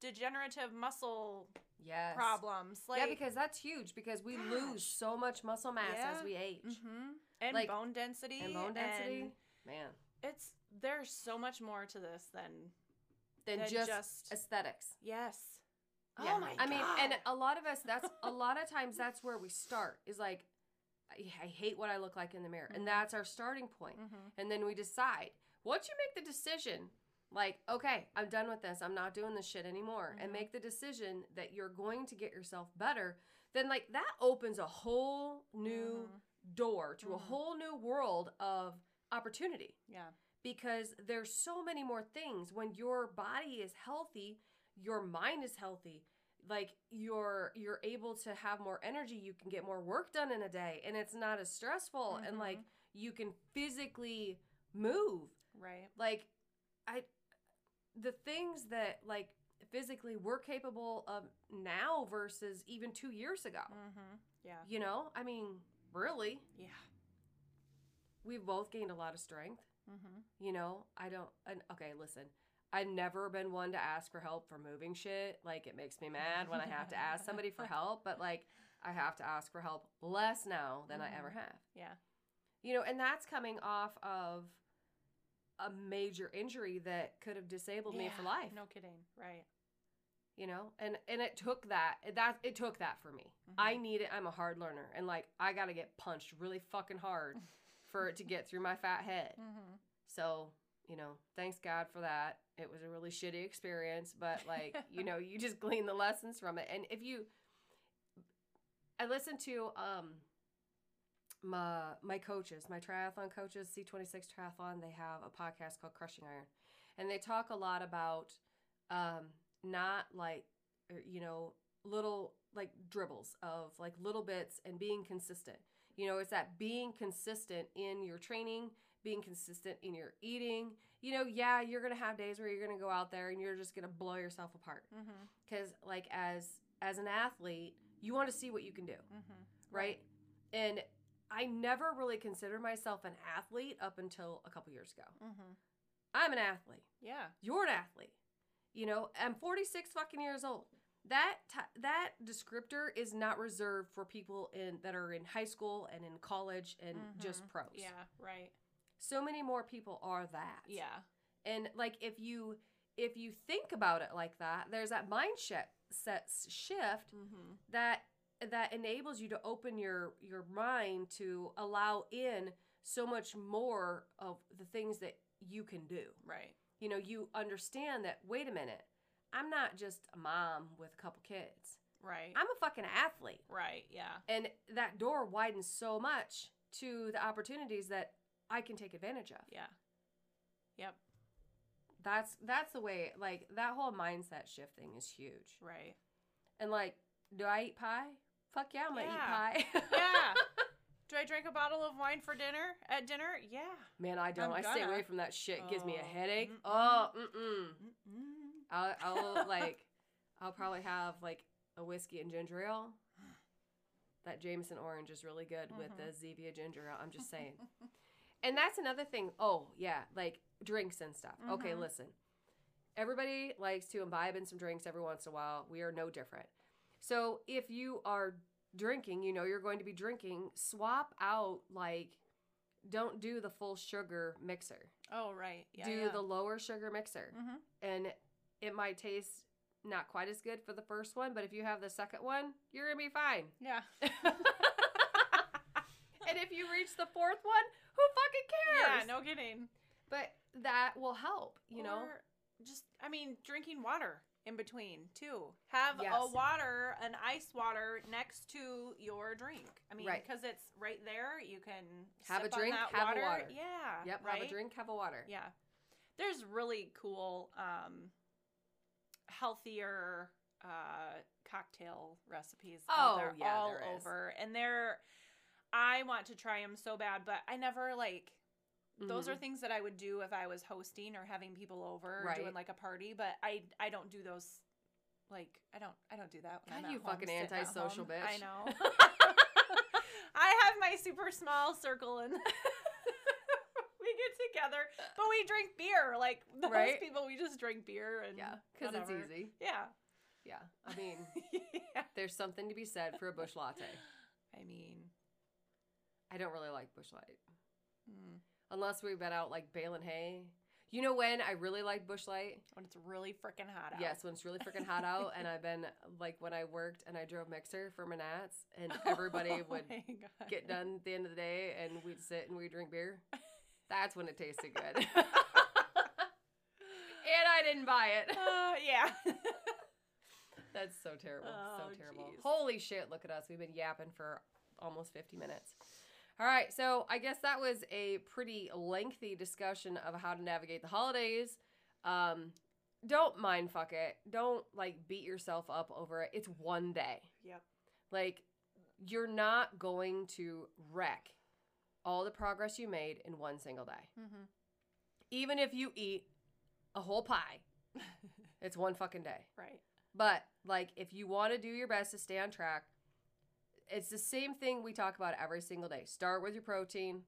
degenerative muscle Yes. problems like yeah, because that's huge because we lose *gasps* so much muscle mass Yeah. as we age. Mhm. And Like- bone density And bone density. and Man. it's there's so much more to this than Than than just, just- aesthetics. yes Yeah. oh my I mean, and a lot of us, that's a *laughs* lot of times that's where we start is like, I, I hate what I look like in the mirror. And that's our starting point. Mhm. And then we decide. Once you make the decision, like, okay, I'm done with this. I'm not doing this shit anymore, and Mhm. make the decision that you're going to get yourself better, then like that opens a whole new Mhm. Door to a Mhm. whole new world of opportunity Yeah. because there's so many more things when your body is healthy your mind is healthy like you're you're able to have more energy you can get more work done in a day and it's not as stressful and like Mhm. you can physically move Right. like i the things that like physically we're capable of now versus even 2 years ago Mm-hmm. Yeah. you know i mean really Yeah. we've both gained a lot of strength Mm-hmm. You know, I don't. And, okay, listen. I've never been one to ask for help for moving shit. Like, it makes me mad when I have to ask somebody for *laughs* help, but like, I have to ask for help less now than I ever Mhm. have. Yeah. You know, and that's coming off of a major injury that could have disabled me for life. No kidding. Right. You know, and and it took that that it took that for me. I need it. I'm a hard learner, and like I got to get punched really fucking hard *laughs* for it to get through my fat head. Mm-hmm. So, you know, thanks God for that. It was a really shitty experience, but like, you know, you just *laughs* glean the lessons from it. And if you I listened to um my my coaches, my triathlon coaches, C26 Triathlon, they have a podcast called Crushing Iron. And they talk a lot about um not like er, you know, little like dribbles of like little bits and being consistent. You know, it's that being consistent in your training, being consistent in your eating. You know, yeah, you're going to have days where you're going to go out there and you're just going to blow yourself apart. Mm-hmm. Cuz like as as an athlete, you want to see what you can do, Mm-hmm. right? And I never really considered myself an athlete up until a couple years ago. Mm-hmm. I'm an athlete. Yeah. You're an athlete. You know, I'm 46 fucking years old. That t- that descriptor is not reserved for people in that are in high school and in college and just Mhm. pros. Yeah. Right. So many more people are that. Yeah. And like if you if you think about it like that, there's that mind set set shift Mm-hmm. that that enables you to open your your mind to allow in so much more of the things that you can do Right. You know, you understand that, wait a minute, I'm not just a mom with a couple kids. Right. I'm a fucking athlete. right. Yeah. And that door widens so much to the opportunities that I can take advantage of. Yeah. Yep. That's that's the way like that whole mindset shift thing is huge. Right. And like, do I eat pie? Fuck yeah, I'm gonna eat pie. *laughs* Yeah. Do I drink a bottle of wine for dinner at dinner? Yeah. Man, I don't. I'm I stay away from that shit. It gives me a Oh, headache. mm-mm. Oh, mm-mm. Mm-mm. I'll, I'll *laughs* like, I'll probably have like a whiskey and ginger ale. That Jameson orange is really good with Mm-hmm. the Zevia ginger ale. I'm just saying. and that's another thing. Oh yeah, like drinks and stuff. Okay, Mhm. listen. Everybody likes to imbibe in some drinks every once in a while. We are no different. So if you are drinking, you know you're going to be drinking. Swap out like, don't do the full sugar mixer. Oh, right. Yeah. do yeah. the lower sugar mixer Mm-hmm. and it might taste not quite as good for the first one, but if you have the second one, you're gonna be fine. Yeah. *laughs* and if you reach the fourth one, who fucking cares? Yeah. No kidding. But that will help, you know. Just I mean, drinking water in between too. Have Yes. a water, an ice water next to your drink. I mean, Right. because it's right there. You can Have a drink, have a water. water. Yeah. Yep, Right? have a drink, have a water. Yeah. There's really cool, um, healthier uh, cocktail recipes Oh, yeah, all there is. over, and they're. I want to try them so bad, but I never like. Those are Mhm. things that I would do if I was hosting or having people over or doing like a party, but I I don't do those. Like I don't I don't do that. When God, I'm you home, fucking antisocial bitch. I know. *laughs* *laughs* I have my super small circle and *laughs* we get together, but we drink beer. Like those Right? people, we just drink beer and Yeah, because it's easy. Yeah, Yeah, I mean, yeah. there's something to be said for a Busch Latte. I mean, I don't really like Busch Light mm, unless we've been out like baling hay. You know when I really like Busch Light? when it's really freaking hot out. Yes, when it's really freaking hot out, and I've been like when I worked and I drove mixer for Manats, and *laughs* everybody Oh would get done at the end of the day, and we'd sit and we'd drink beer. *laughs* That's when it tasted good. *laughs* and I didn't buy it. Uh, yeah. That's so terrible. Oh, so terrible. jeez. Holy shit, look at us. We've been yapping for almost 50 minutes. All right, so I guess that was a pretty lengthy discussion of how to navigate the holidays. Um, don't mind fuck it. Don't like beat yourself up over it. It's one day. yep. Like you're not going to wreck all the progress you made in one single day. Mm-hmm. Even if you eat a whole pie, *laughs* it's one fucking day. Right. But like if you want to do your best to stay on track, it's the same thing we talk about every single day. Start with your protein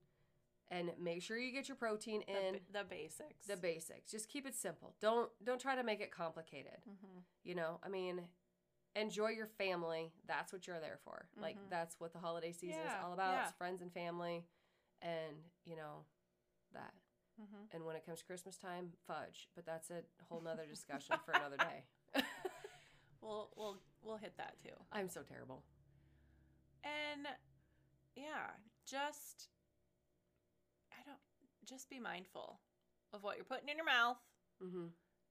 and make sure you get your protein in ba- the basics. the basics. Just keep it simple. Don't don't try to make it complicated. mm-hmm. You know, I mean, enjoy your family. That's what you're there for. Like Mhm. that's what the holiday season is all about. yeah. It's friends and family and, you know, that. Mm-hmm. And when it comes to Christmas time, fudge. But that's a whole nother discussion for another day. *laughs* We'll we'll we'll hit that too. I'm so terrible. And yeah, just I don't just be mindful of what you're putting in your mouth Mm-hmm.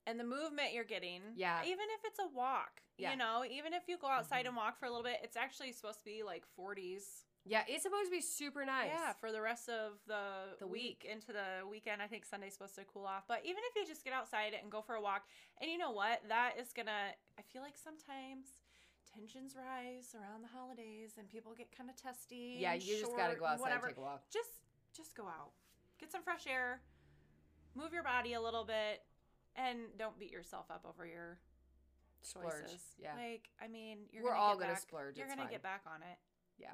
and the movement you're getting. Yeah. Even if it's a walk. Yeah. You know, even if you go outside Mhm. and walk for a little bit, it's actually supposed to be like 40s. Yeah, it's supposed to be super nice. Yeah, for the rest of the, The week. week. into the weekend. I think Sunday's supposed to cool off. But even if you just get outside and go for a walk, and you know what? That is gonna I feel like sometimes tensions rise around the holidays and people get kind of testy. Yeah, you just gotta go outside whatever. and take a walk. Just just go out, get some fresh air, move your body a little bit, and don't beat yourself up over your Splurge. choices. Yeah. Like, I mean, you're We're gonna all gonna splurge, You're gonna get back on it. Yeah.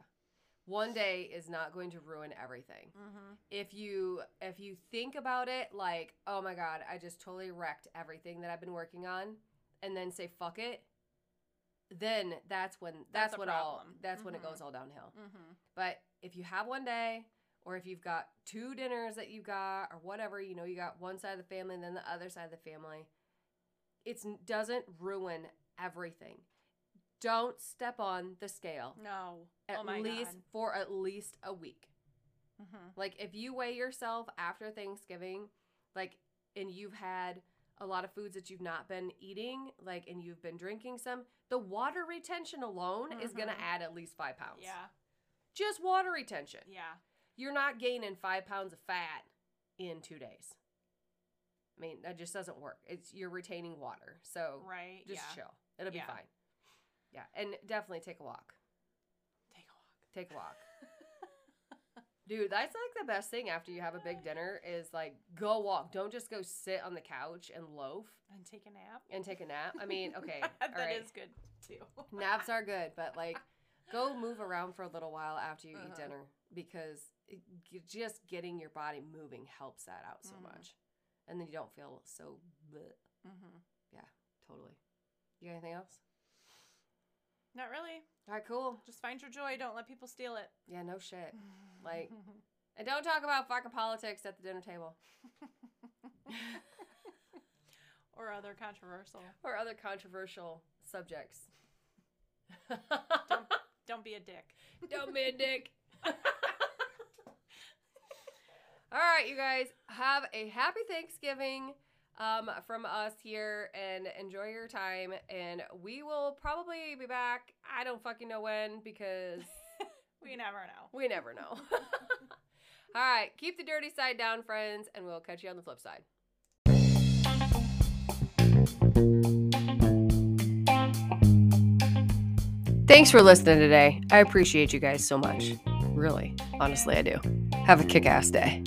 One day is not going to ruin everything. Mm-hmm. if you if you think about it like oh my god i just totally wrecked everything that i've been working on and then say fuck it then that's when that's, That's when all that's when it Mhm. goes all downhill Mm-hmm. but if you have one day or if you've got two dinners that you got or whatever you know you got one side of the family and then the other side of the family it doesn't ruin everything don't step on the scale No. at oh least God. for at least a week Mm-hmm. like if you weigh yourself after Thanksgiving, like and you've had a lot of foods that you've not been eating, like and you've been drinking some, the water retention alone is gonna Mhm. add at least five pounds. Yeah. Just water retention. Yeah. You're not gaining five pounds of fat in two days. I mean, that just doesn't work. It's you're retaining water. So Right. just yeah. chill. It'll Yeah. be fine. Yeah. And definitely take a walk. Take a walk. Take a walk. Dude, that's like the best thing after you have a big dinner is like go walk. Don't just go sit on the couch and loaf And take a nap. and take a nap. I mean, *laughs* okay, that is right. good too. *laughs* Naps are good, but like go move around for a little while after you eat Uh-huh. dinner because it, just getting your body moving helps that out so Mhm. much. And then you don't feel so bleh. mm-hmm. totally. You got anything else? Not really. All right, cool. Just find your joy. Don't let people steal it. Yeah, no shit. *laughs* Like- And don't talk about fucking politics at the dinner table *laughs* or other controversial. or other controversial subjects. Don't *laughs* don't be a dick. Don't be a dick. All right, you guys, have a happy Thanksgiving um, from us here and enjoy your time. And we will probably be back. I don't fucking know when because *laughs* We never know. we never know. *laughs* All right, keep the dirty side down, friends, and we'll catch you on the flip side. Thanks for listening today. I appreciate you guys so much. Really, honestly, I do. Have a kick ass day.